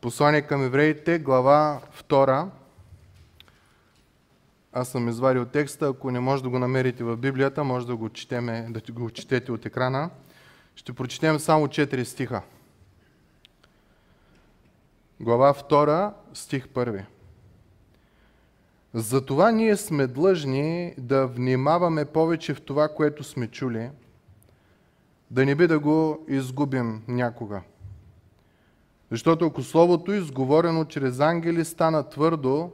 Послание към евреите, глава 2. Аз съм извадил текста, ако не може да го намерите в Библията, може да го, четеме, да го четете от екрана. Ще прочетем само 4 стиха. Глава 2, стих 1. Затова ние сме длъжни да внимаваме повече в това, което сме чули, да не би да го изгубим някога. Защото ако Словото, изговорено чрез ангели, стана твърдо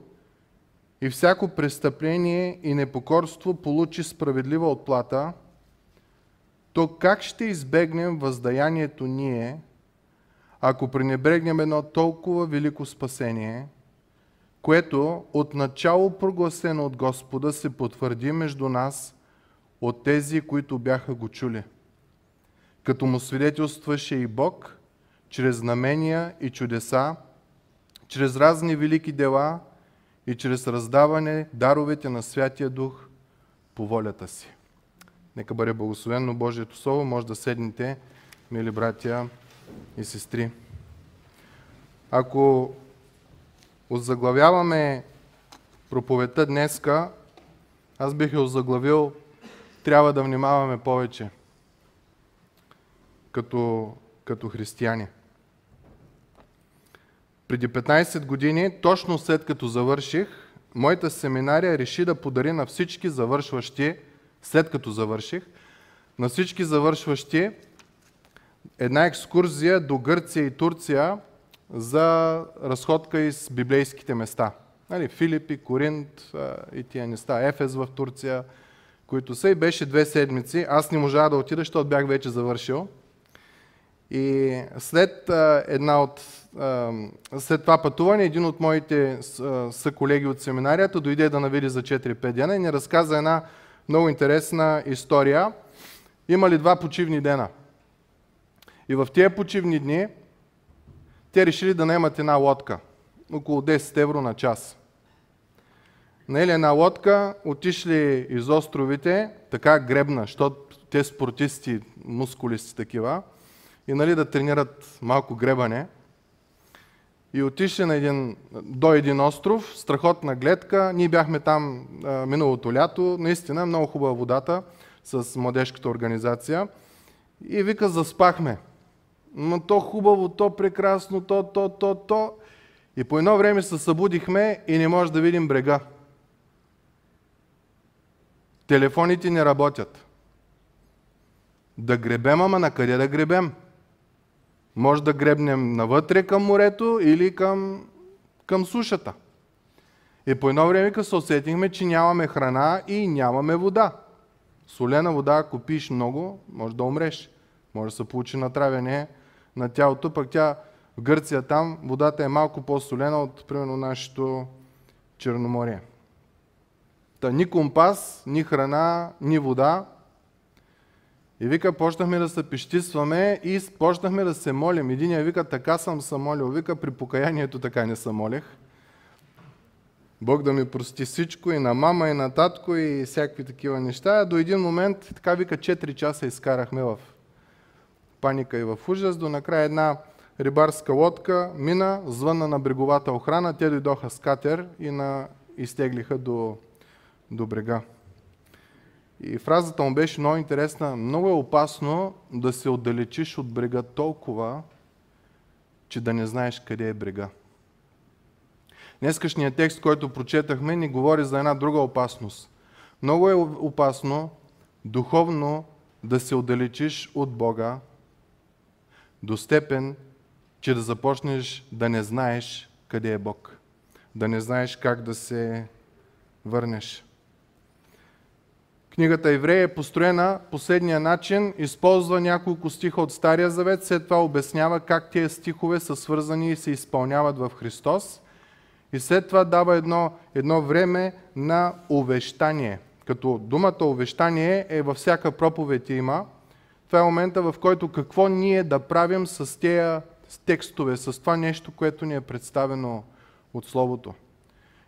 и всяко престъпление и непокорство получи справедлива отплата, то как ще избегнем въздаянието ние, ако пренебрегнем едно толкова велико спасение, което от начало прогласено от Господа се потвърди между нас от тези, които бяха го чули. Като му свидетелстваше и Бог – чрез знамения и чудеса, чрез разни велики дела и чрез раздаване даровете на Святия Дух по волята си. Нека бъде благословено Божието Слово. Може да седнете, мили братя и сестри. Ако озаглавяваме проповедта днеска, аз бих я озаглавил трябва да внимаваме повече като, като християни. Преди 15 години, точно след като завърших, моята семинария реши да подари на всички завършващи, след като завърших, на всички завършващи една екскурзия до Гърция и Турция за разходка из библейските места. Нали, Филипи, Коринт и тия места, Ефес в Турция, които са и беше две седмици. Аз не можа да отида, защото бях вече завършил. И след една от след това пътуване, един от моите съколеги от семинарията дойде да навиди за 4-5 дена и ни разказа една много интересна история. Имали два почивни дена. И в тези почивни дни те решили да наемат една лодка. Около 10 евро на час. Наели една лодка, отишли из островите, така гребна, защото те спортисти, мускулисти такива, и нали да тренират малко гребане – и отишли на един, до един остров, страхотна гледка. Ние бяхме там а, миналото лято, наистина много хубава водата с младежката организация. И вика, заспахме. Но то хубаво, то прекрасно, то, то, то, то. И по едно време се събудихме и не може да видим брега. Телефоните не работят. Да гребем, ама на къде да гребем? Може да гребнем навътре към морето или към, към сушата. И по едно време се усетихме, че нямаме храна и нямаме вода. Солена вода, ако пиеш много, може да умреш. Може да се получи натравяне на тялото, пък тя в Гърция там водата е малко по-солена от примерно нашето Черноморие. Та ни компас, ни храна, ни вода, и вика, почнахме да се пещисваме и почнахме да се молим. Единия вика, така съм се молил. Вика, при покаянието така не се молех. Бог да ми прости всичко и на мама, и на татко, и всякакви такива неща. До един момент, така вика, 4 часа изкарахме в паника и в ужас. До накрая една рибарска лодка мина, звънна на бреговата охрана. Те дойдоха с катер и на... изтеглиха до, до брега. И фразата му беше много интересна. Много е опасно да се отдалечиш от брега толкова, че да не знаеш къде е брега. Днескашният текст, който прочетахме, ни говори за една друга опасност. Много е опасно духовно да се отдалечиш от Бога до степен, че да започнеш да не знаеш къде е Бог. Да не знаеш как да се върнеш. Книгата Еврея е построена последния начин, използва няколко стиха от Стария Завет, след това обяснява как тези стихове са свързани и се изпълняват в Христос. И след това дава едно, едно време на увещание. Като думата увещание е във всяка проповед има. Това е момента, в който какво ние да правим с тези текстове, с това нещо, което ни е представено от Словото.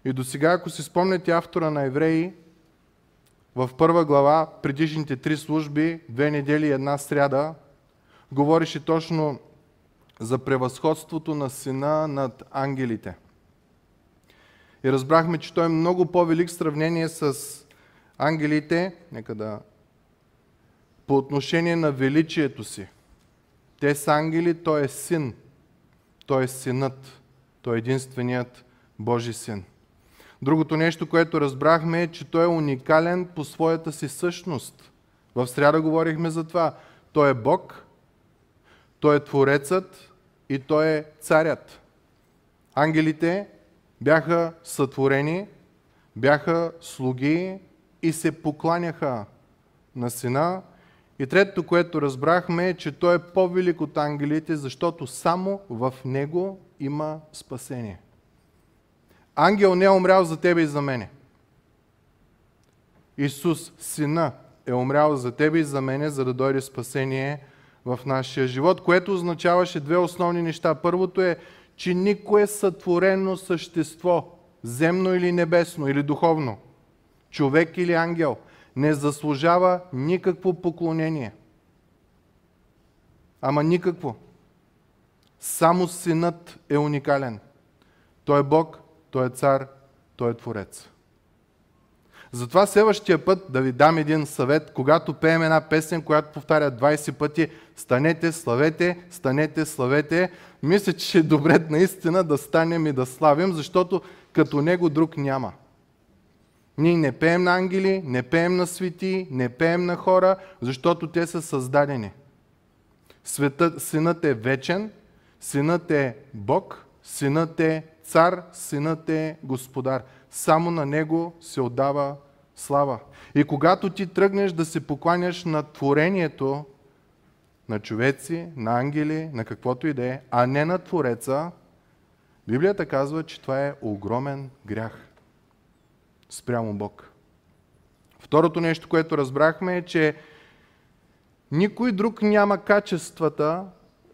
И до сега, ако си спомняте автора на Евреи, в първа глава, предишните три служби, две недели и една сряда, говореше точно за превъзходството на сина над ангелите. И разбрахме, че той е много по-велик в сравнение с ангелите, нека да по отношение на величието си. Те са ангели, той е син. Той е синът. Той е единственият Божи син. Другото нещо, което разбрахме е, че той е уникален по своята си същност. В сряда говорихме за това. Той е Бог, той е Творецът и той е Царят. Ангелите бяха сътворени, бяха слуги и се покланяха на Сина. И третото, което разбрахме е, че Той е по-велик от ангелите, защото само в Него има спасение. Ангел не е умрял за тебе и за мене. Исус, Сина, е умрял за тебе и за мене, за да дойде спасение в нашия живот, което означаваше две основни неща. Първото е, че никое сътворено същество, земно или небесно, или духовно, човек или ангел, не заслужава никакво поклонение. Ама никакво. Само Синът е уникален. Той е Бог, Той е Цар, Той е Творец. Затова следващия път да ви дам един съвет, когато пеем една песен, която повтаря 20 пъти, станете, славете, станете, славете. Мисля, че е добре наистина да станем и да славим, защото като него друг няма. Ние не пеем на ангели, не пеем на свети, не пеем на хора, защото те са създадени. Светът, синът е вечен, синът е Бог, синът е цар, синът е господар. Само на него се отдава слава. И когато ти тръгнеш да се покланяш на творението, на човеци, на ангели, на каквото и да е, а не на Твореца, Библията казва, че това е огромен грях спрямо Бог. Второто нещо, което разбрахме е, че никой друг няма качествата,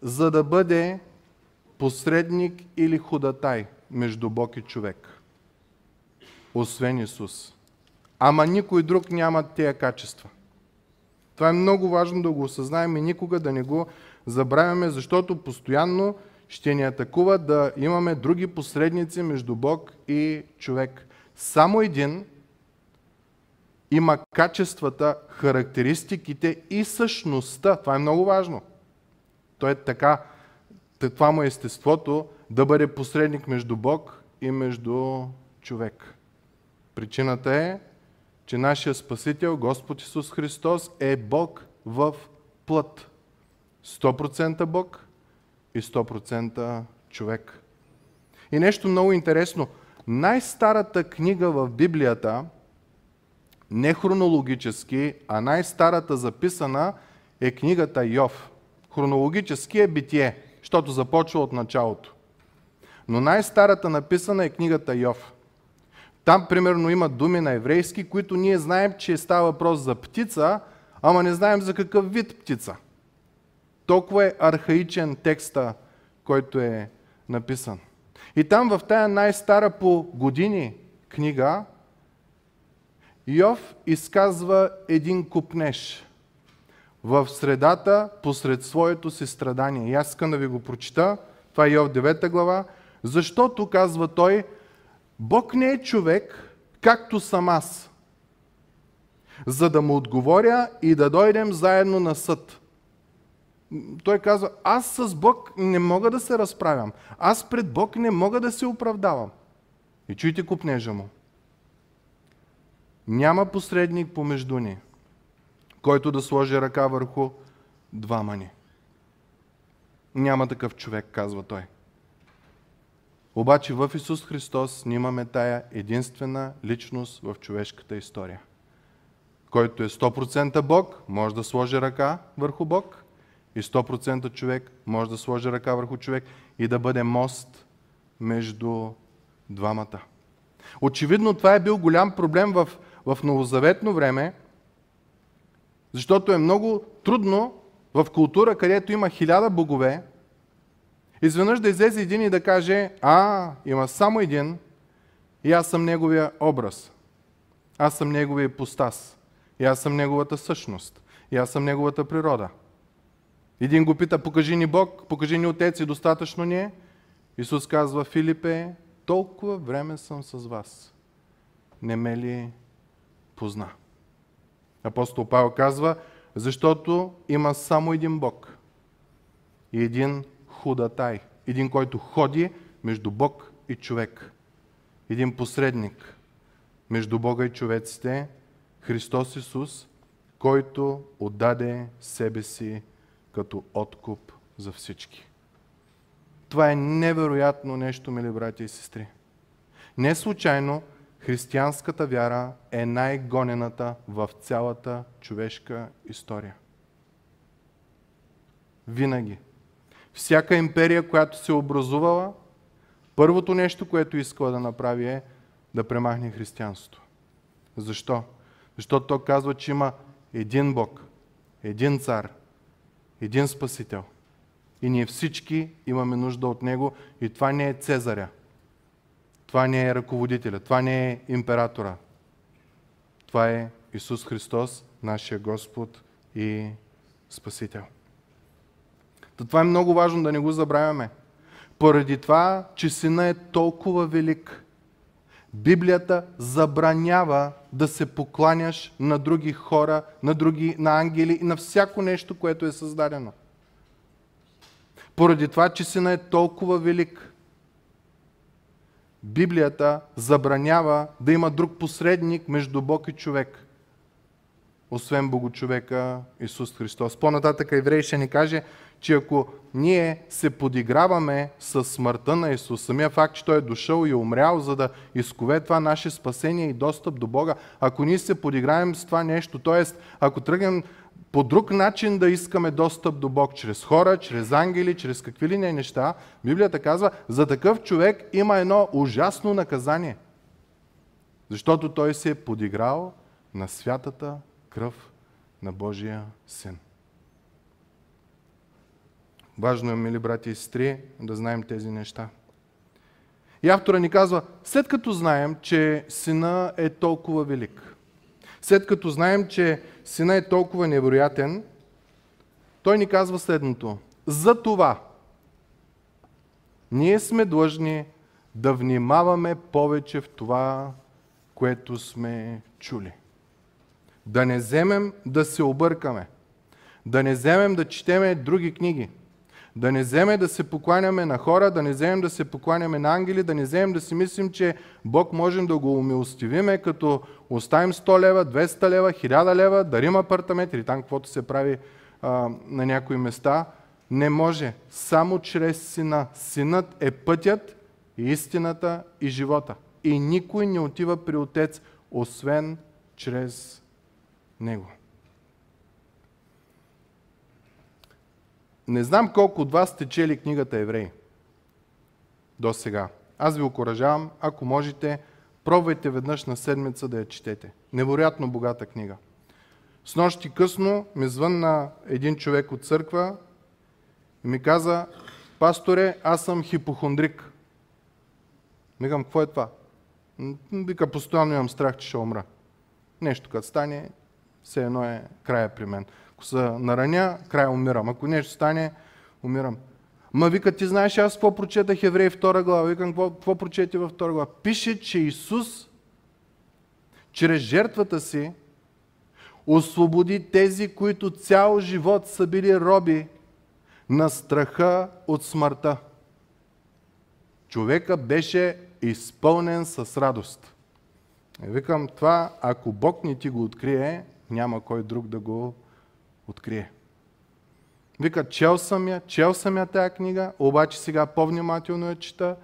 за да бъде посредник или ходатай между Бог и човек. Освен Исус. Ама никой друг няма тези качества. Това е много важно да го осъзнаем и никога да не го забравяме, защото постоянно ще ни атакува да имаме други посредници между Бог и човек. Само един има качествата, характеристиките и същността. Това е много важно. Той е така, това му е естеството да бъде посредник между Бог и между човек. Причината е, че нашия Спасител, Господ Исус Христос, е Бог в плът. 100% Бог и 100% човек. И нещо много интересно. Най-старата книга в Библията, не хронологически, а най-старата записана е книгата Йов. Хронологически е битие, защото започва от началото. Но най-старата написана е книгата Йов. Там, примерно, има думи на еврейски, които ние знаем, че става въпрос за птица, ама не знаем за какъв вид птица. Толкова е архаичен текста, който е написан. И там в тая най-стара по години книга, Йов изказва един купнеж в средата, посред своето си страдание. И аз искам да ви го прочита. Това е Йов 9 глава. Защото, казва той, Бог не е човек, както съм аз, за да му отговоря и да дойдем заедно на съд. Той казва, аз с Бог не мога да се разправям. Аз пред Бог не мога да се оправдавам. И чуйте купнежа му. Няма посредник помежду ни, който да сложи ръка върху двама ни. Няма такъв човек, казва той. Обаче в Исус Христос ние имаме тая единствена личност в човешката история. Който е 100% Бог, може да сложи ръка върху Бог и 100% човек може да сложи ръка върху човек и да бъде мост между двамата. Очевидно това е бил голям проблем в, в новозаветно време, защото е много трудно в култура, където има хиляда богове, изведнъж да излезе един и да каже, а, има само един и аз съм неговия образ. Аз съм неговия ипостас. И аз съм неговата същност. И аз съм неговата природа. Един го пита, покажи ни Бог, покажи ни Отец и достатъчно ни е. Исус казва, Филипе, толкова време съм с вас. Не ме ли позна? Апостол Павел казва, защото има само един Бог и един худатай, един, който ходи между Бог и човек. Един посредник между Бога и човеците, Христос Исус, който отдаде себе си като откуп за всички. Това е невероятно нещо, мили брати и сестри. Не случайно християнската вяра е най-гонената в цялата човешка история. Винаги. Всяка империя, която се е образувала, първото нещо, което искала да направи е да премахне християнството. Защо? Защото то казва, че има един Бог, един цар, един Спасител. И ние всички имаме нужда от Него и това не е Цезаря. Това не е ръководителя, това не е императора. Това е Исус Христос, нашия Господ и Спасител. То това е много важно да не го забравяме. Поради това, че Сина е толкова велик, Библията забранява да се покланяш на други хора, на други, на ангели и на всяко нещо, което е създадено. Поради това, че Сина е толкова велик, Библията забранява да има друг посредник между Бог и човек, освен Богочовека Исус Христос. По-нататък Еврей ще ни каже, че ако ние се подиграваме с смъртта на Исус, самия факт, че Той е дошъл и е умрял, за да изкове това наше спасение и достъп до Бога, ако ние се подиграем с това нещо, т.е. ако тръгнем по друг начин да искаме достъп до Бог, чрез хора, чрез ангели, чрез какви ли не неща, Библията казва, за такъв човек има едно ужасно наказание. Защото той се е подиграл на святата кръв на Божия Син. Важно е, мили брати и сестри, да знаем тези неща. И автора ни казва, след като знаем, че Сина е толкова велик, след като знаем, че Сина е толкова невероятен, той ни казва следното. За това ние сме длъжни да внимаваме повече в това, което сме чули. Да не вземем да се объркаме. Да не вземем да четеме други книги. Да не вземе да се покланяме на хора, да не вземем да се покланяме на ангели, да не вземем да си мислим, че Бог можем да го умилостивиме, като оставим 100 лева, 200 лева, 1000 лева, дарим апартамент или там каквото се прави а, на някои места. Не може. Само чрез Сина. Синът е пътят, истината и живота. И никой не отива при Отец, освен чрез Него. Не знам колко от вас сте чели книгата Евреи до сега. Аз ви окоръжавам, ако можете, пробвайте веднъж на седмица да я четете. Невероятно богата книга. С нощи късно ми звънна един човек от църква и ми каза, пасторе, аз съм хипохондрик. Викам, какво е това? Вика, постоянно имам страх, че ще умра. Нещо като стане, все едно е края при мен. Ако се нараня, край умирам. Ако нещо стане, умирам. Ма вика, ти знаеш аз какво прочетах Евреи втора глава? Викам, какво, какво прочети във втора глава? Пише, че Исус чрез жертвата си освободи тези, които цял живот са били роби на страха от смъртта. Човека беше изпълнен с радост. И викам, това, ако Бог не ти го открие, няма кой друг да го открие. Вика, чел съм я, чел съм я тая книга, обаче сега по-внимателно я чета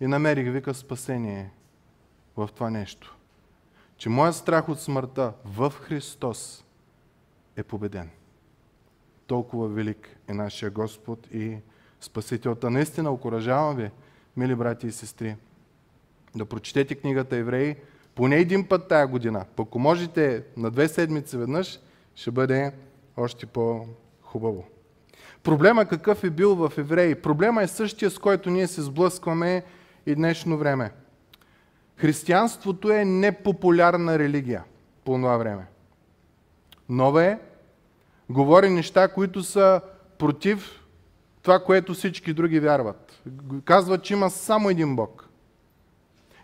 и намерих, вика, спасение в това нещо. Че моят страх от смъртта в Христос е победен. Толкова велик е нашия Господ и Спасителта. Наистина окоръжавам ви, мили брати и сестри, да прочетете книгата Евреи поне един път тая година. Ако можете на две седмици веднъж, ще бъде още по-хубаво. Проблема какъв е бил в Евреи? Проблема е същия, с който ние се сблъскваме и днешно време. Християнството е непопулярна религия по това време. Нова е, говори неща, които са против това, което всички други вярват. Казват, че има само един Бог.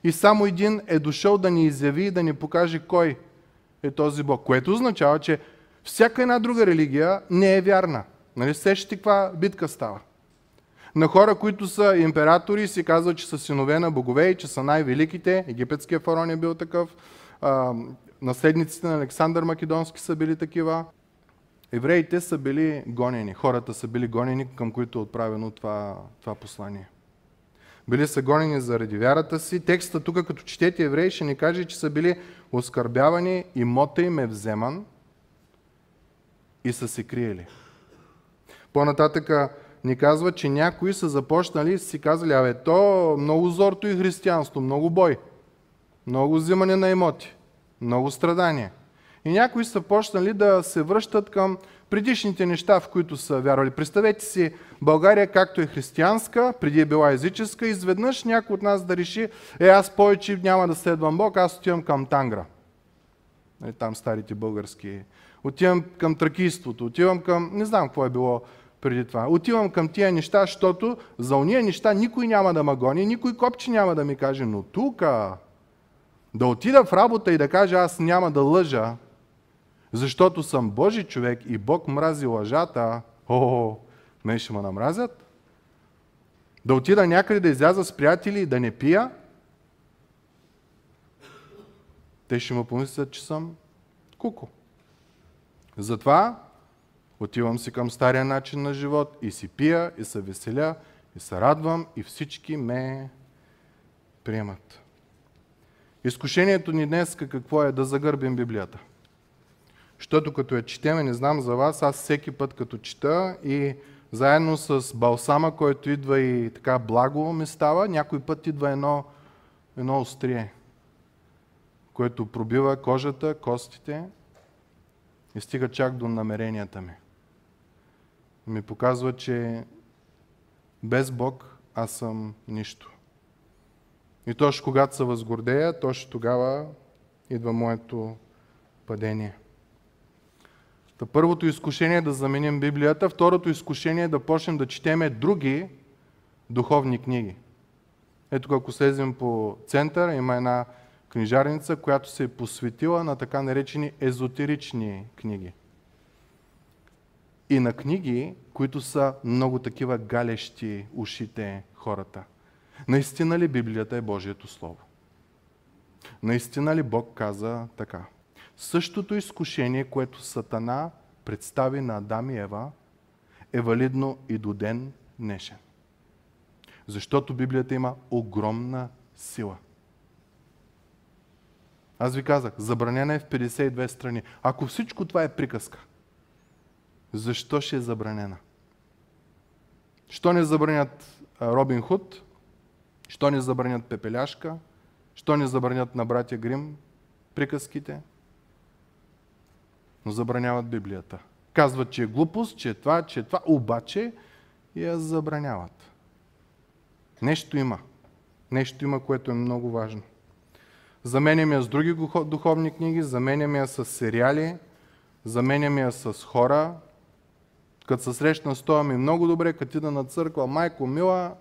И само един е дошъл да ни изяви и да ни покаже кой е този Бог. Което означава, че всяка една друга религия не е вярна. Нали сещате каква битка става? На хора, които са императори, си казват, че са синове на богове и че са най-великите. Египетския фараон е бил такъв. Наследниците на Александър Македонски са били такива. Евреите са били гонени. Хората са били гонени, към които е отправено това, това послание. Били са гонени заради вярата си. Текста тук, като четете евреи, ще ни каже, че са били оскърбявани, имота им е вземан и са се криели. По-нататъка ни казва, че някои са започнали и си казали, абе, то много зорто и християнство, много бой, много взимане на имоти, много страдания. И някои са почнали да се връщат към предишните неща, в които са вярвали. Представете си България, както е християнска, преди е била езическа, изведнъж някой от нас да реши, е аз повече няма да следвам Бог, аз отивам към Тангра. Нали, там старите български. Отивам към тракийството, отивам към, не знам какво е било преди това. Отивам към тия неща, защото за уния неща никой няма да ме гони, никой копче няма да ми каже, но тук да отида в работа и да кажа аз няма да лъжа, защото съм Божи човек и Бог мрази лъжата, о, ме ще ме намразят. Да отида някъде да изляза с приятели и да не пия, те ще му помислят, че съм куко. Затова отивам си към стария начин на живот и си пия, и се веселя, и се радвам, и всички ме приемат. Изкушението ни днес какво е да загърбим Библията. Защото като я четеме, не знам за вас, аз всеки път като чета и заедно с балсама, който идва и така благо ми става, някой път идва едно, едно острие, което пробива кожата, костите и стига чак до намеренията ми. И ми показва, че без Бог аз съм нищо. И точно когато се възгордея, точно тогава идва моето падение. Та първото изкушение е да заменим Библията, второто изкушение е да почнем да четеме други духовни книги. Ето ако слезем по център, има една книжарница, която се е посветила на така наречени езотерични книги. И на книги, които са много такива галещи ушите хората. Наистина ли Библията е Божието Слово? Наистина ли Бог каза така? Същото изкушение, което Сатана представи на Адам и Ева, е валидно и до ден днешен. Защото Библията има огромна сила. Аз ви казах, забранена е в 52 страни. Ако всичко това е приказка, защо ще е забранена? Що не забранят Робин Худ? Що не забранят Пепеляшка? Що не забранят на братя Грим приказките? но забраняват Библията. Казват, че е глупост, че е това, че е това, обаче я забраняват. Нещо има. Нещо има, което е много важно. Заменям я с други духовни книги, заменям я с сериали, заменям я с хора. Като се срещна с ми много добре, като ида на църква, майко мила,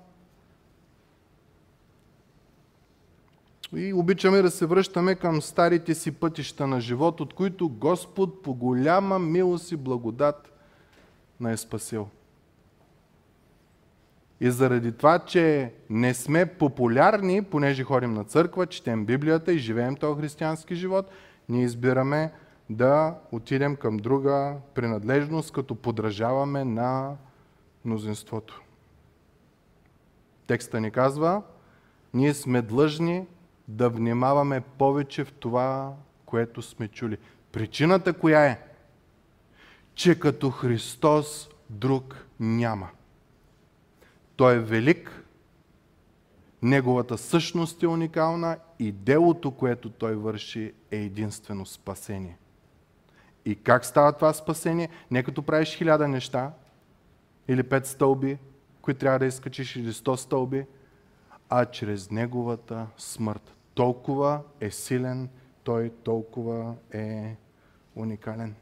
И обичаме да се връщаме към старите си пътища на живот, от които Господ по голяма милост и благодат на е спасил. И заради това, че не сме популярни, понеже ходим на църква, четем Библията и живеем този християнски живот, ние избираме да отидем към друга принадлежност, като подражаваме на мнозинството. Текста ни казва, ние сме длъжни да внимаваме повече в това, което сме чули. Причината коя е? Че като Христос друг няма. Той е велик, неговата същност е уникална и делото, което той върши, е единствено спасение. И как става това спасение? Не като правиш хиляда неща, или пет стълби, които трябва да изкачиш, или сто стълби, а чрез неговата смърт. Толкова е силен, той толкова е уникален.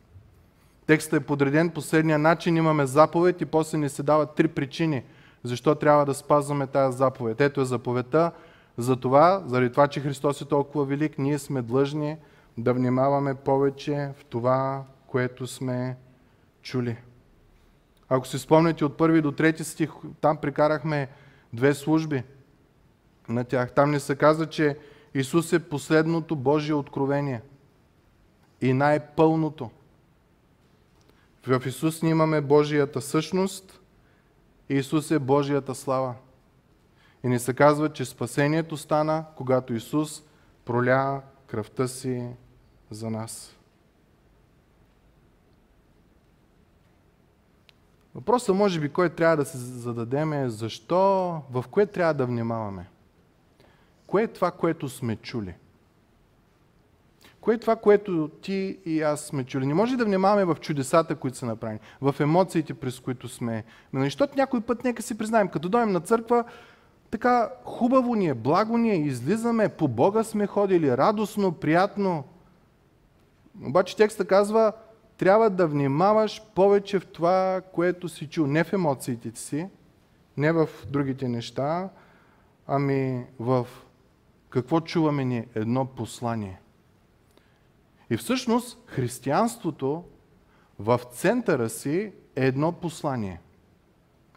Текстът е подреден последния начин. Имаме заповед и после ни се дават три причини защо трябва да спазваме тази заповед. Ето е заповедта. За това, заради това, че Христос е толкова велик, ние сме длъжни да внимаваме повече в това, което сме чули. Ако си спомняте от първи до трети стих, там прикарахме две служби на тях. Там не се казва, че Исус е последното Божие откровение и най-пълното. В Исус ние имаме Божията същност Исус е Божията слава. И ни се казва, че спасението стана, когато Исус проля кръвта си за нас. Въпросът, може би, кой трябва да се зададем е защо, в кое трябва да внимаваме? Кое е това, което сме чули? Кое е това, което ти и аз сме чули? Не може да внимаваме в чудесата, които са направени, в емоциите, през които сме. Но защото някой път, нека си признаем, като дойдем на църква, така хубаво ни е, благо ни е, излизаме, по Бога сме ходили, радостно, приятно. Обаче текста казва, трябва да внимаваш повече в това, което си чул. Не в емоциите си, не в другите неща, ами в какво чуваме ни? Едно послание. И всъщност християнството в центъра си е едно послание.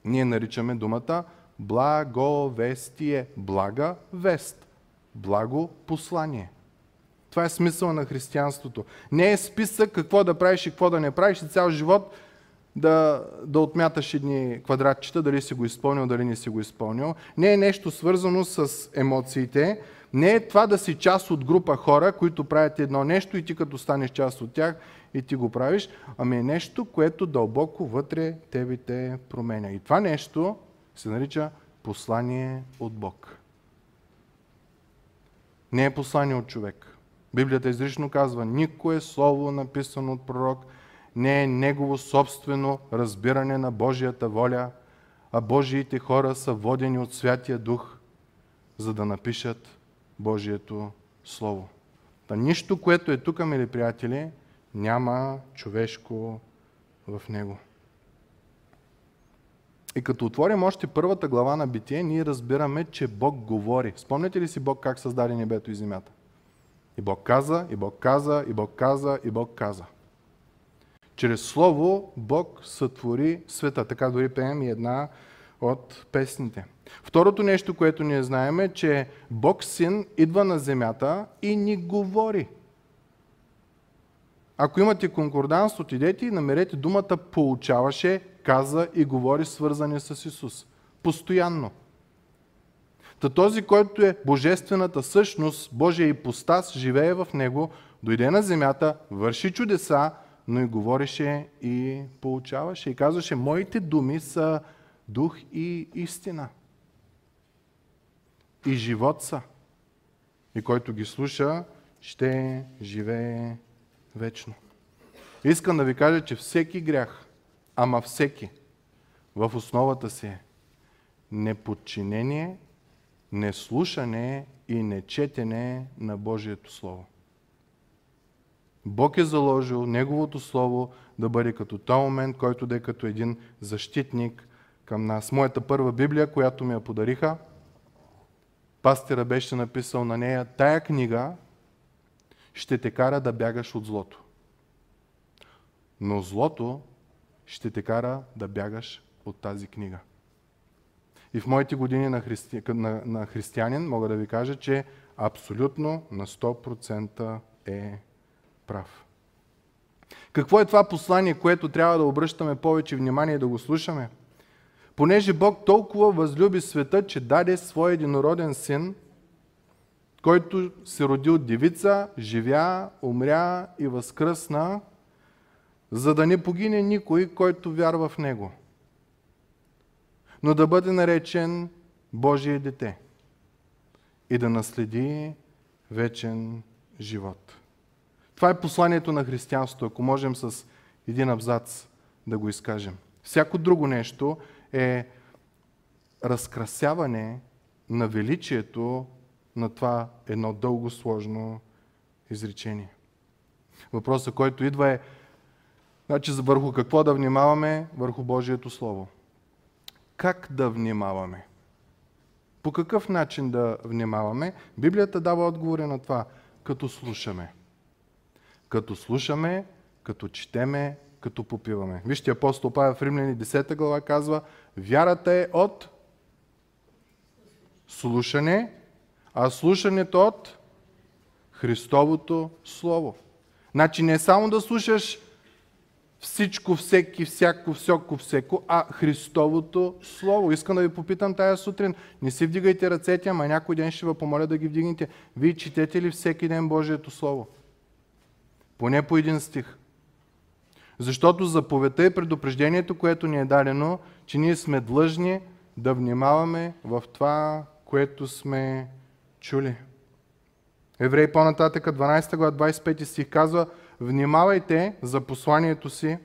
Ние наричаме думата благовестие. Блага вест. Благо послание. Това е смисъл на християнството. Не е списък какво да правиш и какво да не правиш и цял живот да, да отмяташ едни квадратчета, дали си го изпълнил, дали не си го изпълнил. Не е нещо свързано с емоциите. Не е това да си част от група хора, които правят едно нещо и ти като станеш част от тях и ти го правиш, ами е нещо, което дълбоко вътре тебе те променя. И това нещо се нарича послание от Бог. Не е послание от човек. Библията изрично казва, никое слово написано от пророк не е негово собствено разбиране на Божията воля, а Божиите хора са водени от Святия Дух, за да напишат Божието Слово. Та нищо, което е тук, мили приятели, няма човешко в него. И като отворим още първата глава на Битие, ние разбираме, че Бог говори. Спомняте ли си Бог как създаде небето и земята? И Бог каза, и Бог каза, и Бог каза, и Бог каза. Чрез Слово Бог сътвори света. Така дори пеем и една от песните. Второто нещо, което ние знаем е, че Бог Син идва на земята и ни говори. Ако имате конкорданс, отидете и намерете думата получаваше, каза и говори свързани с Исус. Постоянно. Та този, който е божествената същност, Божия ипостас, живее в него, дойде на земята, върши чудеса, но и говореше и получаваше. И казваше, моите думи са дух и истина. И живот са. И който ги слуша, ще живее вечно. Искам да ви кажа, че всеки грях, ама всеки, в основата си е неподчинение неслушане и нечетене на Божието Слово. Бог е заложил Неговото Слово да бъде като този момент, който да е като един защитник към нас. Моята първа Библия, която ми я подариха, пастира беше написал на нея, тая книга ще те кара да бягаш от злото. Но злото ще те кара да бягаш от тази книга. И в моите години на, христи... на, на християнин мога да ви кажа, че абсолютно на 100% е прав. Какво е това послание, което трябва да обръщаме повече внимание и да го слушаме? Понеже Бог толкова възлюби света, че даде своя единороден син, който се роди от девица, живя, умря и възкръсна, за да не погине никой, който вярва в Него – но да бъде наречен Божие дете и да наследи вечен живот. Това е посланието на християнството, ако можем с един абзац да го изкажем. Всяко друго нещо е разкрасяване на величието на това едно дълго сложно изречение. Въпросът, който идва е Значи върху какво да внимаваме? Върху Божието Слово. Как да внимаваме? По какъв начин да внимаваме? Библията дава отговори на това, като слушаме. Като слушаме, като четеме, като попиваме. Вижте, апостол Павел в Римляни 10 глава казва, вярата е от слушане, а слушането от Христовото Слово. Значи не само да слушаш всичко, всеки, всяко, всяко, всеко, а Христовото Слово. Искам да ви попитам тая сутрин. Не си вдигайте ръцете, ама някой ден ще ви помоля да ги вдигнете. Вие четете ли всеки ден Божието Слово? Поне по един стих. Защото заповедта и предупреждението, което ни е дадено, че ние сме длъжни да внимаваме в това, което сме чули. Еврей по-нататък, 12 глава, 25 стих казва, внимавайте за посланието си,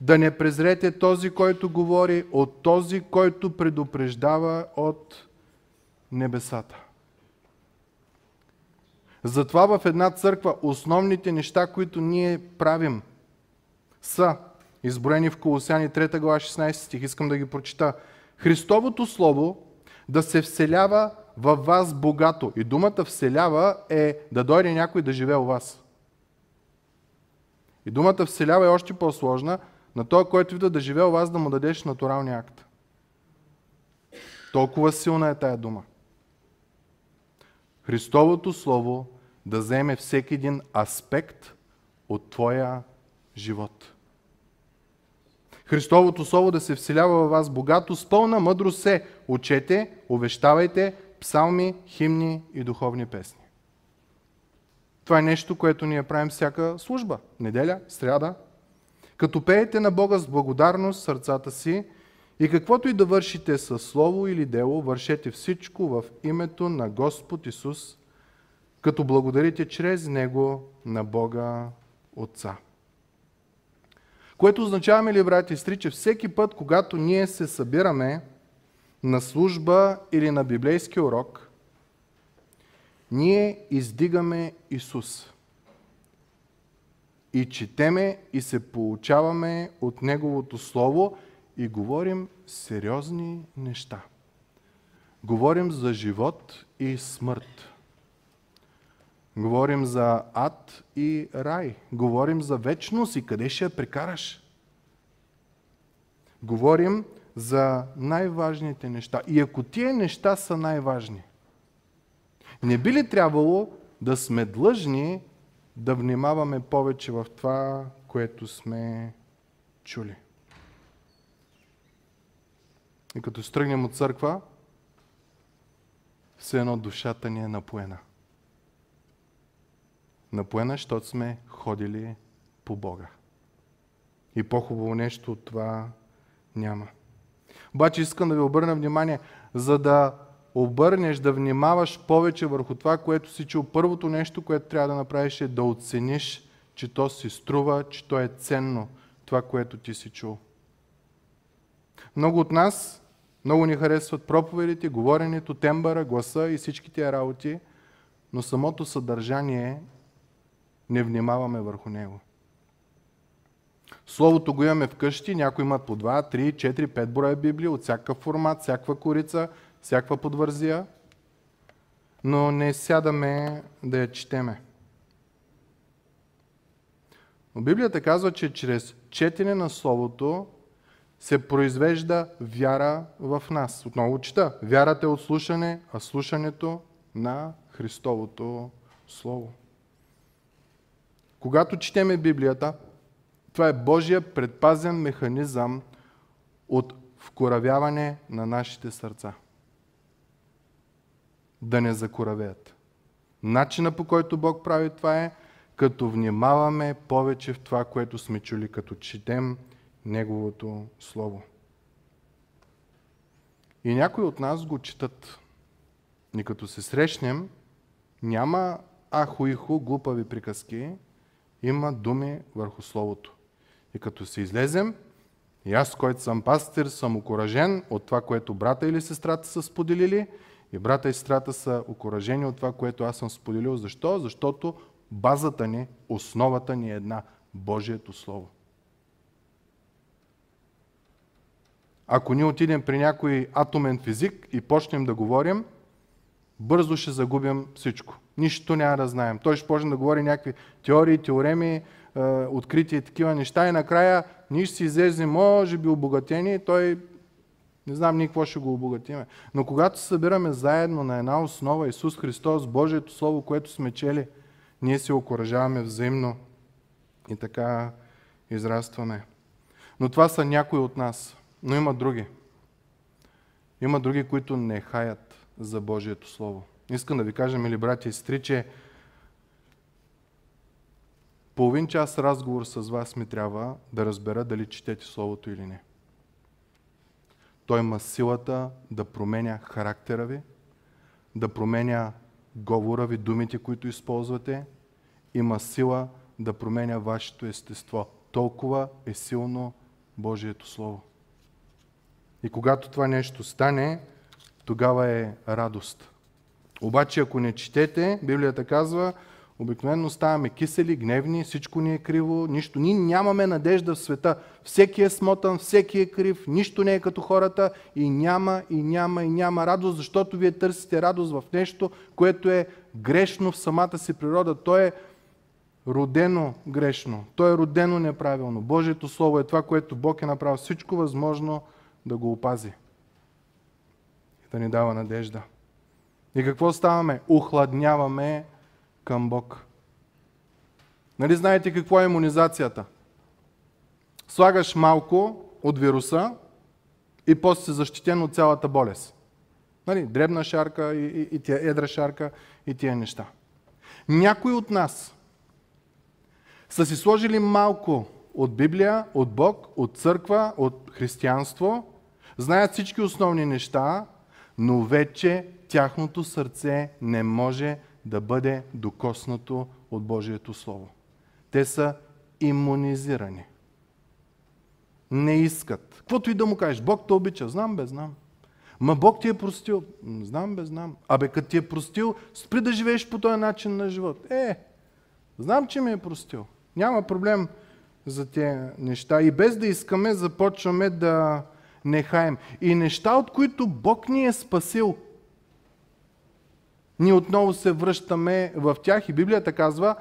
да не презрете този, който говори от този, който предупреждава от небесата. Затова в една църква основните неща, които ние правим, са изброени в Колосяни 3 глава 16 стих. Искам да ги прочита. Христовото Слово да се вселява във вас богато. И думата вселява е да дойде някой да живее у вас. И думата вселява е още по-сложна. На този, който вида да живее у вас, да му дадеш натуралния акт. Толкова силна е тая дума. Христовото Слово да вземе всеки един аспект от твоя живот. Христовото Слово да се вселява във вас богато, с пълна мъдрост се учете, увещавайте, псалми, химни и духовни песни. Това е нещо, което ние правим всяка служба. Неделя, сряда. Като пеете на Бога с благодарност сърцата си и каквото и да вършите със слово или дело, вършете всичко в името на Господ Исус, като благодарите чрез Него на Бога Отца. Което означава, мили брати и сестри, че всеки път, когато ние се събираме на служба или на библейски урок, ние издигаме Исус. И четеме и се получаваме от Неговото Слово и говорим сериозни неща. Говорим за живот и смърт. Говорим за ад и рай. Говорим за вечност и къде ще я прекараш. Говорим за най-важните неща. И ако тия неща са най-важни, не би ли трябвало да сме длъжни да внимаваме повече в това, което сме чули? И като стръгнем от църква, все едно душата ни е напоена напоена, защото сме ходили по Бога. И по-хубаво нещо от това няма. Обаче искам да ви обърна внимание, за да обърнеш, да внимаваш повече върху това, което си чул. Първото нещо, което трябва да направиш е да оцениш, че то си струва, че то е ценно, това, което ти си чул. Много от нас, много ни харесват проповедите, говоренето, тембъра, гласа и всички тия работи, но самото съдържание не внимаваме върху него. Словото го имаме вкъщи, някои имат по 2, 3, 4, 5 броя Библия от всякакъв формат, всякаква корица, всякаква подвързия, но не сядаме да я четеме. Но Библията казва, че чрез четене на Словото се произвежда вяра в нас. Отново чета. Вярата е от слушане, а слушането на Христовото Слово. Когато четеме Библията, това е Божия предпазен механизъм от вкоравяване на нашите сърца. Да не закоравеят. Начина по който Бог прави това е, като внимаваме повече в това, което сме чули, като четем Неговото Слово. И някои от нас го четат. И като се срещнем, няма ахо-ихо, глупави приказки, има думи върху Словото. И като се излезем, и аз, който съм пастир, съм окоръжен от това, което брата или сестрата са споделили, и брата и сестрата са окоръжени от това, което аз съм споделил. Защо? Защото базата ни, основата ни е една – Божието Слово. Ако ние отидем при някой атомен физик и почнем да говорим – бързо ще загубим всичко. Нищо няма да знаем. Той ще почне да говори някакви теории, теореми, открития и такива неща и накрая ние ще си излезем, може би, обогатени, той не знам ние какво ще го обогатиме. Но когато се събираме заедно на една основа Исус Христос, Божието Слово, което сме чели, ние се окоръжаваме взаимно и така израстваме. Но това са някои от нас. Но има други. Има други, които не хаят за Божието Слово. Искам да ви кажа, мили брати и сестри, че половин час разговор с вас ми трябва да разбера дали четете Словото или не. Той има силата да променя характера ви, да променя говора ви, думите, които използвате. Има сила да променя вашето естество. Толкова е силно Божието Слово. И когато това нещо стане, тогава е радост. Обаче, ако не четете, Библията казва, обикновено ставаме кисели, гневни, всичко ни е криво, нищо. Ние нямаме надежда в света. Всеки е смотан, всеки е крив, нищо не е като хората и няма, и няма, и няма радост, защото вие търсите радост в нещо, което е грешно в самата си природа. То е родено грешно. То е родено неправилно. Божието Слово е това, което Бог е направил всичко възможно да го опази. Да ни дава надежда. И какво ставаме? Охладняваме към Бог. Нали знаете какво е иммунизацията? Слагаш малко от вируса и после си защитен от цялата болест. Нали? Дребна шарка и, и, и тия едра шарка и тия неща. Някои от нас са си сложили малко от Библия, от Бог, от църква, от християнство, знаят всички основни неща, но вече тяхното сърце не може да бъде докоснато от Божието Слово. Те са иммунизирани. Не искат. Каквото и да му кажеш, Бог те обича. Знам бе, знам. Ма Бог ти е простил. Знам бе, знам. Абе, като ти е простил, спри да живееш по този начин на живот. Е, знам, че ми е простил. Няма проблем за тези неща. И без да искаме, започваме да не хаем. И неща, от които Бог ни е спасил, ние отново се връщаме в тях и Библията казва,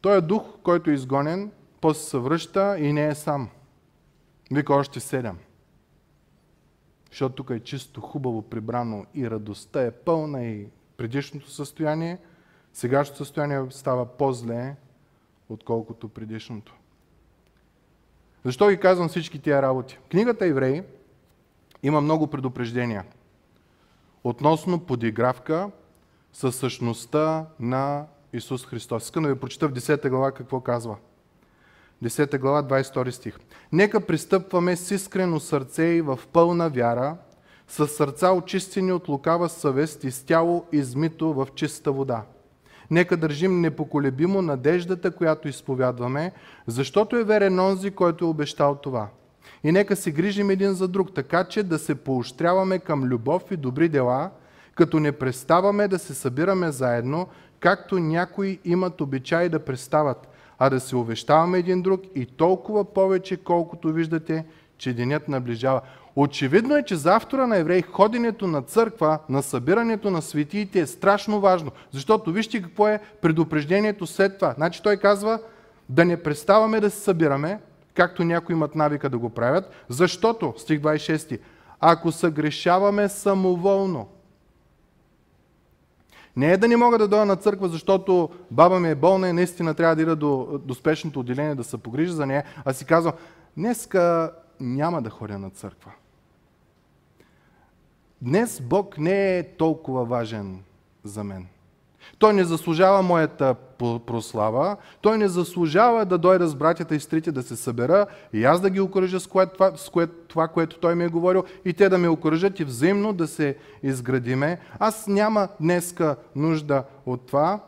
той е дух, който е изгонен, после се връща и не е сам. Вика още седем. Защото тук е чисто, хубаво прибрано и радостта е пълна и предишното състояние, сегашното състояние става по-зле, отколкото предишното. Защо ги казвам всички тия работи? Книгата Евреи има много предупреждения относно подигравка със същността на Исус Христос. Искам да ви прочита в 10 глава какво казва. 10 глава, 22 стих. Нека пристъпваме с искрено сърце и в пълна вяра, с сърца очистени от лукава съвест и с тяло измито в чиста вода. Нека държим непоколебимо надеждата, която изповядваме, защото е верен онзи, който е обещал това. И нека се грижим един за друг, така че да се поощряваме към любов и добри дела, като не преставаме да се събираме заедно, както някои имат обичай да престават, а да се увещаваме един друг и толкова повече, колкото виждате, че денят наближава. Очевидно е, че за автора на евреи ходенето на църква, на събирането на светиите е страшно важно, защото вижте какво е предупреждението след това. Значи той казва да не преставаме да се събираме, както някои имат навика да го правят, защото, стих 26, ако съгрешаваме самоволно, не е да не мога да дойда на църква, защото баба ми е болна и наистина трябва да ида до, до спешното отделение да се погрижа за нея, а си казвам, днеска няма да ходя на църква. Днес Бог не е толкова важен за мен. Той не заслужава моята прослава, той не заслужава да дойда с братята и стрите да се събера и аз да ги окоръжа с, кое, това, с кое, това, което той ми е говорил и те да ме окоръжат и взаимно да се изградиме. Аз няма днеска нужда от това,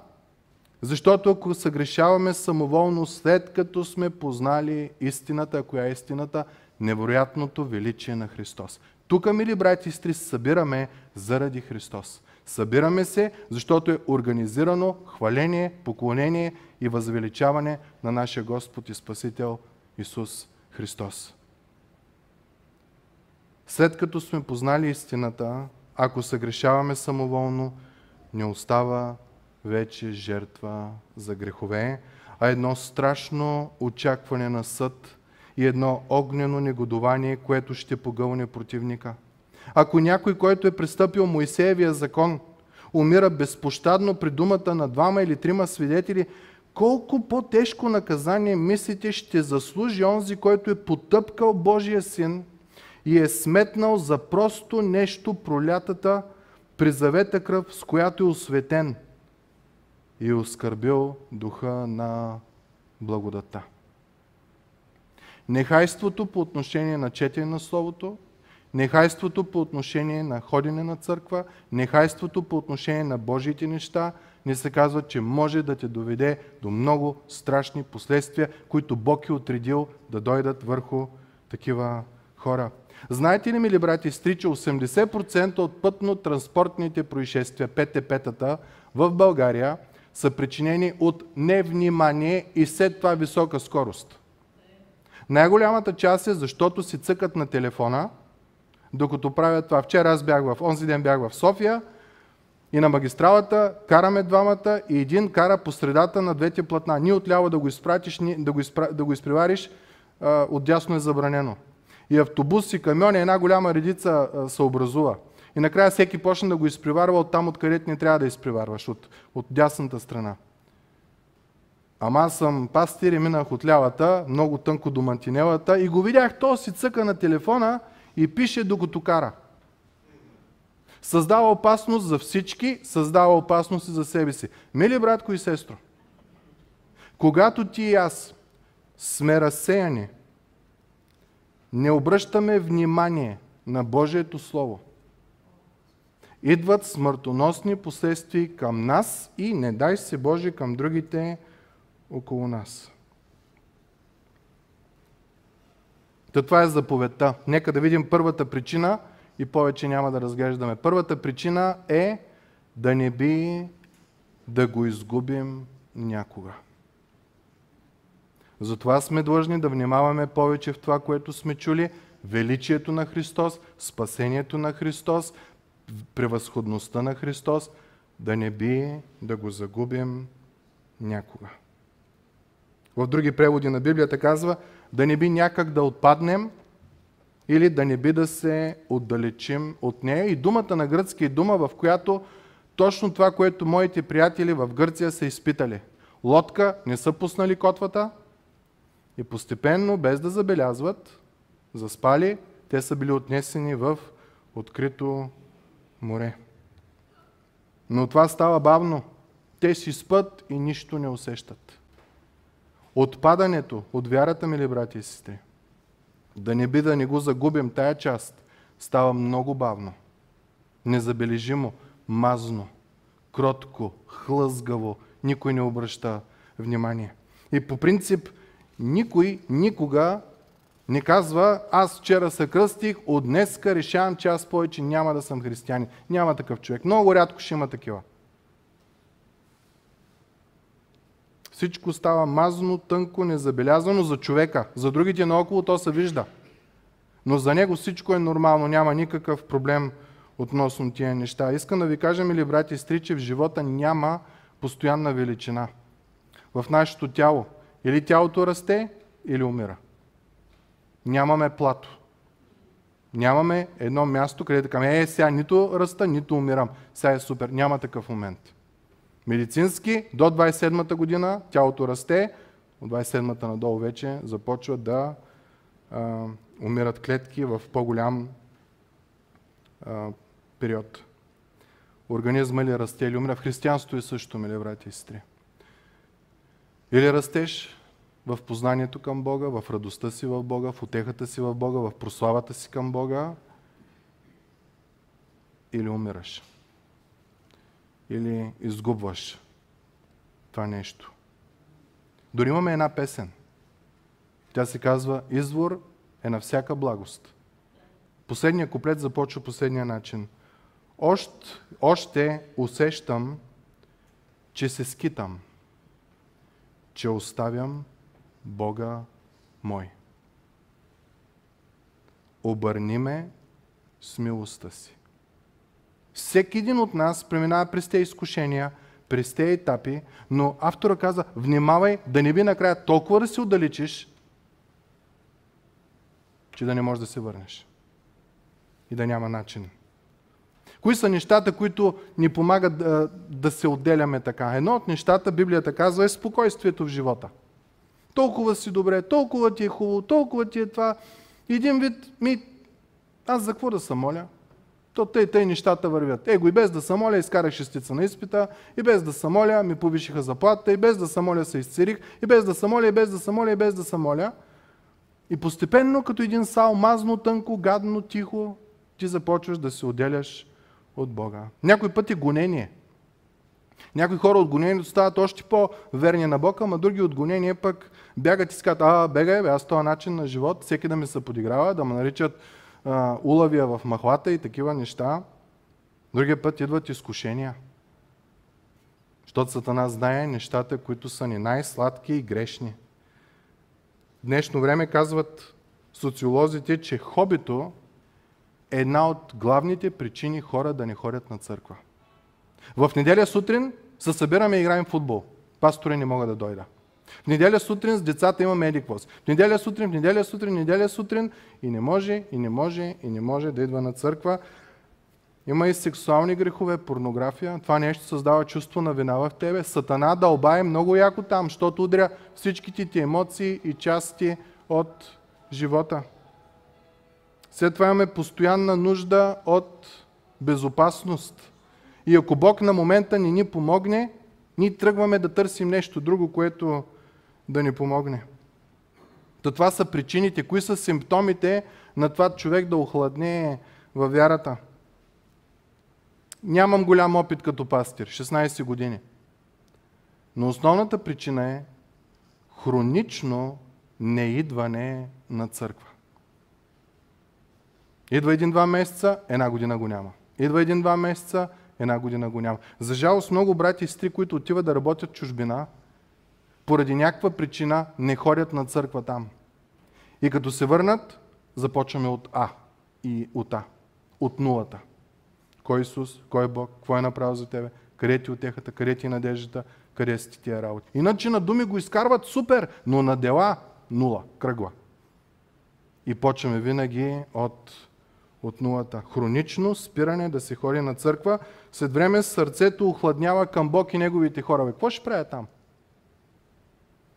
защото ако съгрешаваме самоволно след като сме познали истината, коя е истината, невероятното величие на Христос. Тук, мили брати и сестри, събираме заради Христос. Събираме се, защото е организирано хваление, поклонение и възвеличаване на нашия Господ и Спасител Исус Христос. След като сме познали истината, ако съгрешаваме самоволно, не остава вече жертва за грехове, а едно страшно очакване на съд и едно огнено негодование, което ще погълне противника. Ако някой, който е пристъпил Моисеевия закон, умира безпощадно при думата на двама или трима свидетели, колко по-тежко наказание мислите ще заслужи онзи, който е потъпкал Божия син и е сметнал за просто нещо пролятата при завета кръв, с която е осветен и оскърбил духа на благодата. Нехайството по отношение на четене на Словото, нехайството по отношение на ходене на църква, нехайството по отношение на Божиите неща, не се казва, че може да те доведе до много страшни последствия, които Бог е отредил да дойдат върху такива хора. Знаете ли, мили брати и сестри, че 80% от пътно-транспортните происшествия, ПТП-тата в България, са причинени от невнимание и след това висока скорост. Най-голямата част е защото си цъкат на телефона, докато правят това. Вчера аз бях в, онзи ден бях в София и на магистралата караме двамата и един кара по средата на двете платна. Ни отляво да го изпратиш, ни, да, го изпра... да го изпревариш, отдясно е забранено. И автобус и камиони, една голяма редица се образува. И накрая всеки почна да го изпреварва от там, откъдето не трябва да изпреварваш, от, от дясната страна. Ама аз съм пастир и минах от лявата, много тънко до мантинелата и го видях, то си цъка на телефона и пише докато кара. Създава опасност за всички, създава опасност и за себе си. Мили братко и сестро, когато ти и аз сме разсеяни, не обръщаме внимание на Божието Слово, идват смъртоносни последствия към нас и не дай се Боже към другите около нас. Та това е заповедта. Нека да видим първата причина и повече няма да разглеждаме. Първата причина е да не би да го изгубим някога. Затова сме длъжни да внимаваме повече в това, което сме чули. Величието на Христос, спасението на Христос, превъзходността на Христос, да не би да го загубим някога. В други преводи на Библията казва, да не би някак да отпаднем или да не би да се отдалечим от нея. И думата на гръцки е дума, в която точно това, което моите приятели в Гърция са изпитали. Лодка, не са пуснали котвата и постепенно, без да забелязват, заспали, те са били отнесени в открито море. Но това става бавно. Те си спът и нищо не усещат. Отпадането от вярата, мили брати и сестри, да не би да не го загубим тая част, става много бавно, незабележимо, мазно, кротко, хлъзгаво, никой не обръща внимание. И по принцип, никой никога не казва, аз вчера се кръстих, от днеска решавам, че аз повече няма да съм християнин. Няма такъв човек. Много рядко ще има такива. Всичко става мазано, тънко, незабелязано за човека. За другите наоколо то се вижда. Но за него всичко е нормално, няма никакъв проблем относно тия неща. Искам да ви кажа, мили брати и сестри, че в живота няма постоянна величина. В нашето тяло. Или тялото расте, или умира. Нямаме плато. Нямаме едно място, където кажем, е, сега нито раста, нито умирам. Сега е супер. Няма такъв момент. Медицински до 27-та година тялото расте, от 27-та надолу вече започва да а, умират клетки в по-голям период. Организма ли расте или умира? В християнството е също, мили брати и сестри. Или растеш в познанието към Бога, в радостта си в Бога, в отехата си в Бога, в прославата си към Бога, или умираш или изгубваш това нещо. Дори имаме една песен. Тя се казва Извор е на всяка благост. Последният куплет започва последния начин. Още, още усещам, че се скитам, че оставям Бога мой. Обърни ме с милостта си. Всеки един от нас преминава през тези изкушения, през тези етапи, но автора каза, внимавай да не би накрая толкова да се отдалечиш, че да не можеш да се върнеш. И да няма начин. Кои са нещата, които ни помагат да, да се отделяме така? Едно от нещата, Библията казва, е спокойствието в живота. Толкова си добре, толкова ти е хубаво, толкова ти е това. Един вид, ми, аз за какво да се моля? То тъй, тъй нещата вървят. Его и без да се моля, изкарах шестица на изпита, и без да се моля, ми повишиха заплата, и без да се моля, се изцерих, и без да се моля, и без да се моля, и без да се моля. И постепенно, като един сал, мазно, тънко, гадно, тихо, ти започваш да се отделяш от Бога. Някой път е гонение. Някои хора от гонението стават още по-верни на Бога, а други от гонение пък бягат и скат, а, бегай, бе, аз този начин на живот, всеки да ми се подиграва, да ме наричат улавия в махлата и такива неща. Другия път идват изкушения. Защото Сатана знае нещата, които са ни най-сладки и грешни. В днешно време казват социолозите, че хобито е една от главните причини хора да не ходят на църква. В неделя сутрин се събираме и играем футбол. Пастори не могат да дойда. В неделя сутрин с децата имаме едиквоз. В неделя сутрин, в неделя сутрин, в неделя сутрин и не може, и не може, и не може да идва на църква. Има и сексуални грехове, порнография. Това нещо създава чувство на вина в тебе. Сатана дълба е много яко там, защото удря всичките ти емоции и части от живота. След това имаме постоянна нужда от безопасност. И ако Бог на момента не ни помогне, ние тръгваме да търсим нещо друго, което да ни помогне. То това са причините. Кои са симптомите на това човек да охладне във вярата? Нямам голям опит като пастир, 16 години. Но основната причина е хронично неидване на църква. Идва един-два месеца, една година го няма. Идва един-два месеца, една година го няма. За жалост много брати и сестри, които отиват да работят чужбина, поради някаква причина не ходят на църква там. И като се върнат, започваме от А и от А. От нулата. Кой е Исус, кой е Бог, какво е направил за тебе, къде ти отехата, къде ти е надеждата, къде си ти тия работи. Иначе на думи го изкарват супер, но на дела нула, кръгла. И почваме винаги от от нулата. Хронично спиране да се ходи на църква. След време сърцето охладнява към Бог и неговите хора. Бе, какво ще правя там?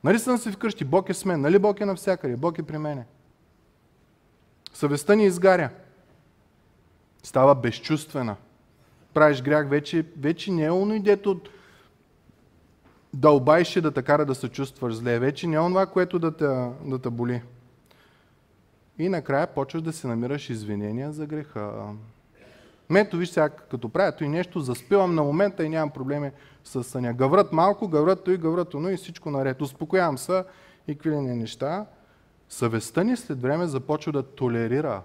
Нали съм си вкъщи? Бог е с мен. Нали Бог е навсякъде? Бог е при мене. Съвестта ни изгаря. Става безчувствена. Правиш грях, вече, вече не е оно дето дълбайше да те кара да се чувстваш зле. Вече не е онова, което да те, да те боли. И накрая почваш да си намираш извинения за греха. Мето, виж сега, като правя и нещо, заспивам на момента и нямам проблеми с съня. Гаврат малко, гаврат и гаврат но и всичко наред. Успокоявам се и какви неща. Съвестта ни след време започва да толерира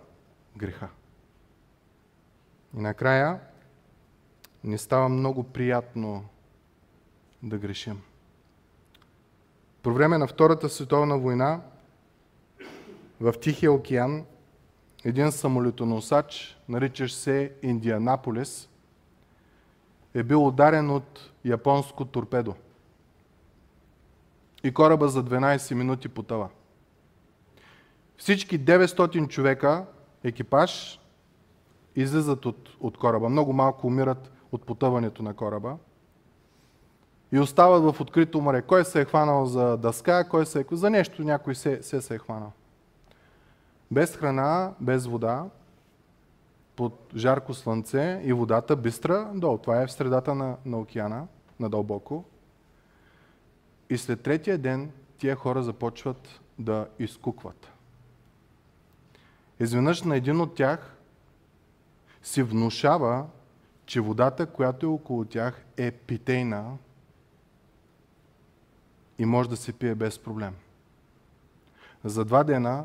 греха. И накрая не става много приятно да грешим. По време на Втората световна война в Тихия океан един самолетоносач, наричащ се Индианаполис, е бил ударен от японско торпедо. И кораба за 12 минути потъва. Всички 900 човека, екипаж, излизат от, от кораба. Много малко умират от потъването на кораба. И остават в открито море. Кой се е хванал за дъска, кой се е... За нещо някой се, се, се е хванал. Без храна, без вода, под жарко слънце и водата бистра долу. Това е в средата на, на океана, надълбоко. И след третия ден тия хора започват да изкукват. Изведнъж на един от тях си внушава, че водата, която е около тях, е питейна и може да се пие без проблем. За два дена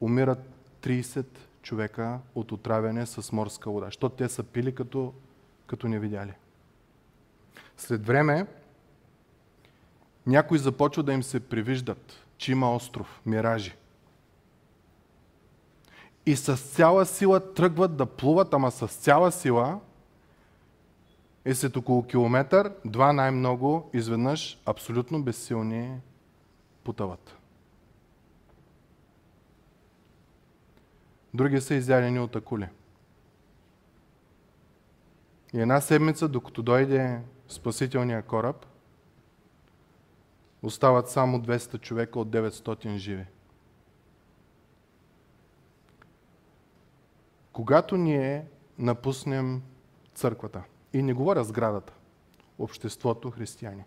умират 30 човека от отравяне с морска вода, защото те са пили като, като не видяли. След време някои започват да им се привиждат, че има остров, миражи. и с цяла сила тръгват да плуват, ама с цяла сила и след около километър, два най-много, изведнъж абсолютно безсилни потъват. Други са изядени от акули. И една седмица, докато дойде спасителния кораб, остават само 200 човека от 900 живи. Когато ние напуснем църквата, и не говоря сградата, обществото християни,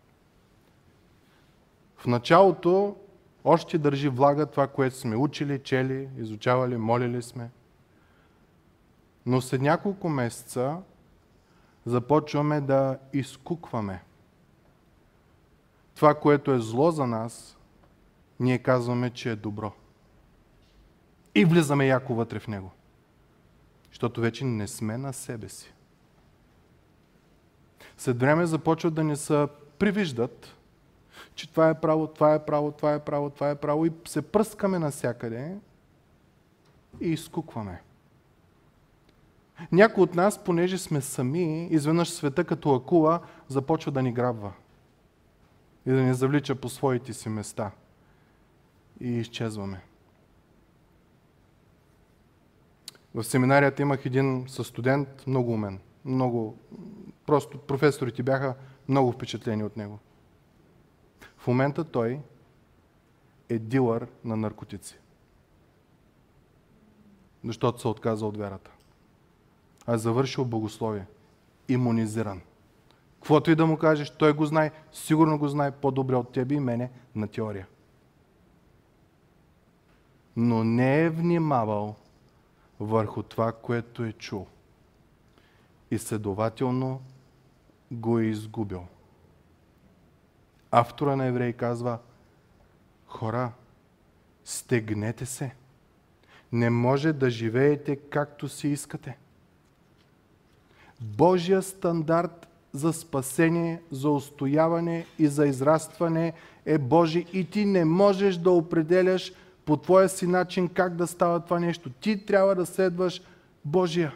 в началото още държи влага това, което сме учили, чели, изучавали, молили сме. Но след няколко месеца започваме да изкукваме. Това, което е зло за нас, ние казваме, че е добро. И влизаме яко вътре в него. Защото вече не сме на себе си. След време започват да ни се привиждат, че това е право, това е право, това е право, това е право и се пръскаме навсякъде и изкукваме. Някои от нас, понеже сме сами, изведнъж света като акула започва да ни грабва и да ни завлича по своите си места. И изчезваме. В семинарията имах един със студент, много умен. Много, просто професорите бяха много впечатлени от него. Момента той е дилър на наркотици. Защото се отказа от вярата. А е завършил богословие. Имунизиран. Каквото и да му кажеш, той го знае, сигурно го знае по-добре от тебе и мене на теория. Но не е внимавал върху това, което е чул. И следователно го е изгубил. Автора на Евреи казва, хора, стегнете се. Не може да живеете както си искате. Божия стандарт за спасение, за устояване и за израстване е Божий и ти не можеш да определяш по твоя си начин как да става това нещо. Ти трябва да следваш Божия.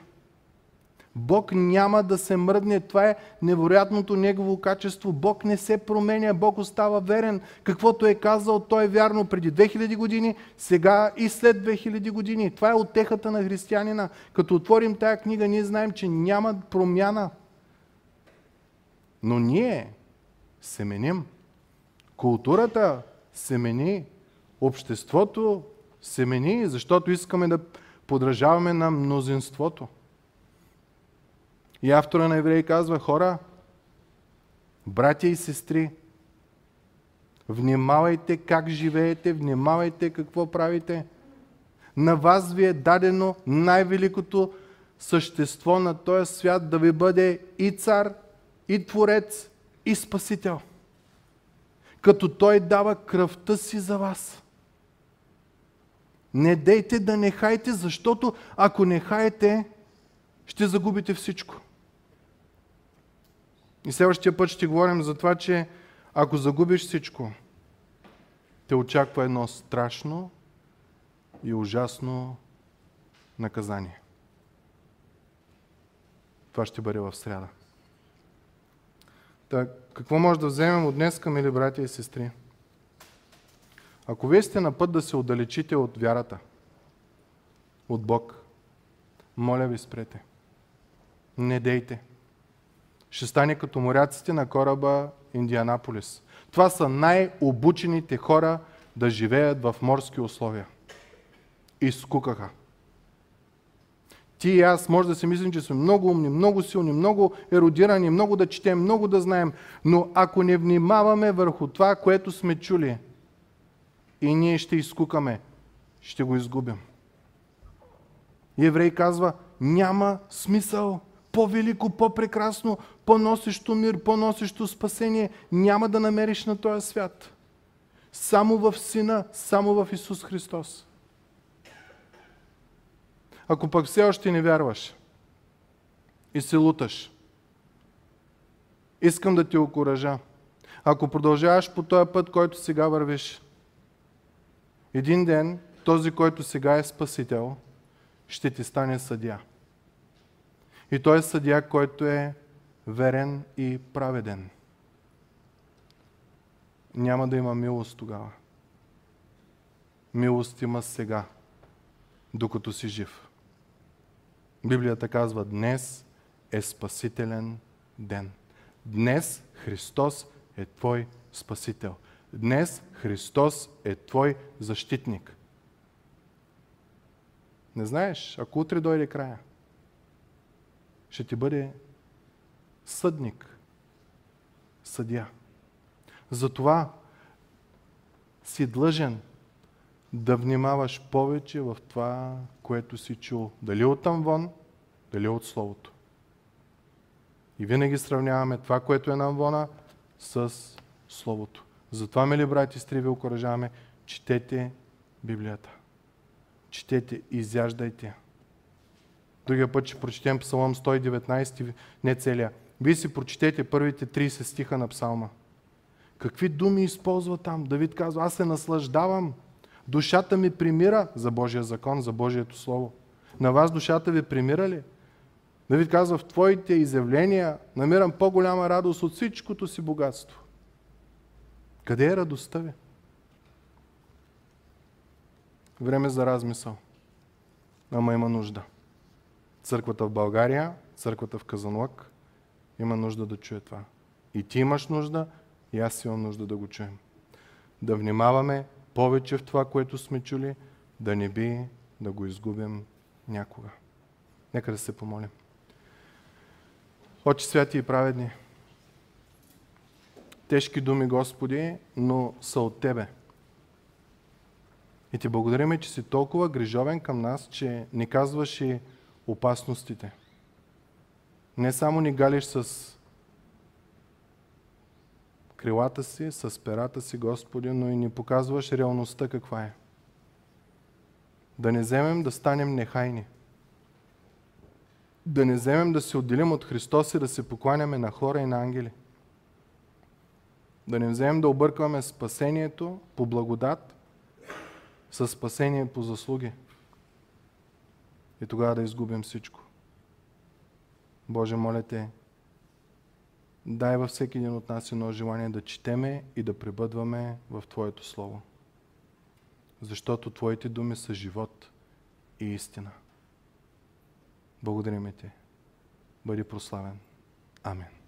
Бог няма да се мръдне. Това е невероятното Негово качество. Бог не се променя. Бог остава верен. Каквото е казал, то е вярно преди 2000 години, сега и след 2000 години. Това е отехата на християнина. Като отворим тая книга, ние знаем, че няма промяна. Но ние се меним. Културата се мени. Обществото се мени, защото искаме да подражаваме на мнозинството. И автора на Евреи казва, хора, братя и сестри, внимавайте как живеете, внимавайте какво правите. На вас ви е дадено най-великото същество на този свят да ви бъде и цар, и творец, и спасител. Като той дава кръвта си за вас. Не дейте да не хаете, защото ако не хаете, ще загубите всичко. И следващия път ще говорим за това, че ако загубиш всичко, те очаква едно страшно и ужасно наказание. Това ще бъде в среда. Так, какво може да вземем от днес, мили братя и сестри? Ако вие сте на път да се отдалечите от вярата, от Бог, моля ви спрете. Не дейте ще стане като моряците на кораба Индианаполис. Това са най-обучените хора да живеят в морски условия. Изкукаха. Ти и аз може да си мислим, че сме много умни, много силни, много еродирани, много да четем, много да знаем, но ако не внимаваме върху това, което сме чули, и ние ще изкукаме, ще го изгубим. Еврей казва, няма смисъл по-велико, по-прекрасно, по-носещо мир, по-носещо спасение няма да намериш на този свят. Само в Сина, само в Исус Христос. Ако пък все още не вярваш и се луташ, искам да ти окоръжа. Ако продължаваш по този път, който сега вървиш, един ден този, който сега е Спасител, ще ти стане съдия. И той е съдия, който е верен и праведен. Няма да има милост тогава. Милост има сега, докато си жив. Библията казва, днес е спасителен ден. Днес Христос е твой спасител. Днес Христос е твой защитник. Не знаеш, ако утре дойде края, ще ти бъде съдник, съдия. Затова си длъжен да внимаваш повече в това, което си чул. Дали от там вон, дали от Словото. И винаги сравняваме това, което е навона, с Словото. Затова, мили брати и стри, ви окоръжаваме, четете Библията. Четете, изяждайте. Другия път ще прочетем Псалом 119, не целия. Вие си прочетете първите 30 стиха на Псалма. Какви думи използва там? Давид казва, аз се наслаждавам. Душата ми примира за Божия закон, за Божието Слово. На вас душата ви примира ли? Давид казва, в твоите изявления намирам по-голяма радост от всичкото си богатство. Къде е радостта ви? Време за размисъл. Ама има нужда. Църквата в България, църквата в Казанлък има нужда да чуе това. И ти имаш нужда, и аз имам нужда да го чуем. Да внимаваме повече в това, което сме чули, да не би да го изгубим някога. Нека да се помолим. Очи святи и праведни, тежки думи, Господи, но са от Тебе. И ти благодарим, че си толкова грижовен към нас, че ни казваш и опасностите. Не само ни галиш с крилата си, с перата си, Господи, но и ни показваш реалността каква е. Да не вземем да станем нехайни. Да не вземем да се отделим от Христос и да се покланяме на хора и на ангели. Да не вземем да объркваме спасението по благодат с спасение по заслуги. И тогава да изгубим всичко. Боже, моля те, дай във всеки един от нас едно желание да четеме и да пребъдваме в Твоето Слово. Защото Твоите думи са живот и истина. Благодарим Ти. Бъди прославен. Амин.